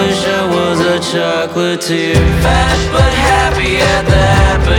wish I was a chocolatier, fat but happy at the happy.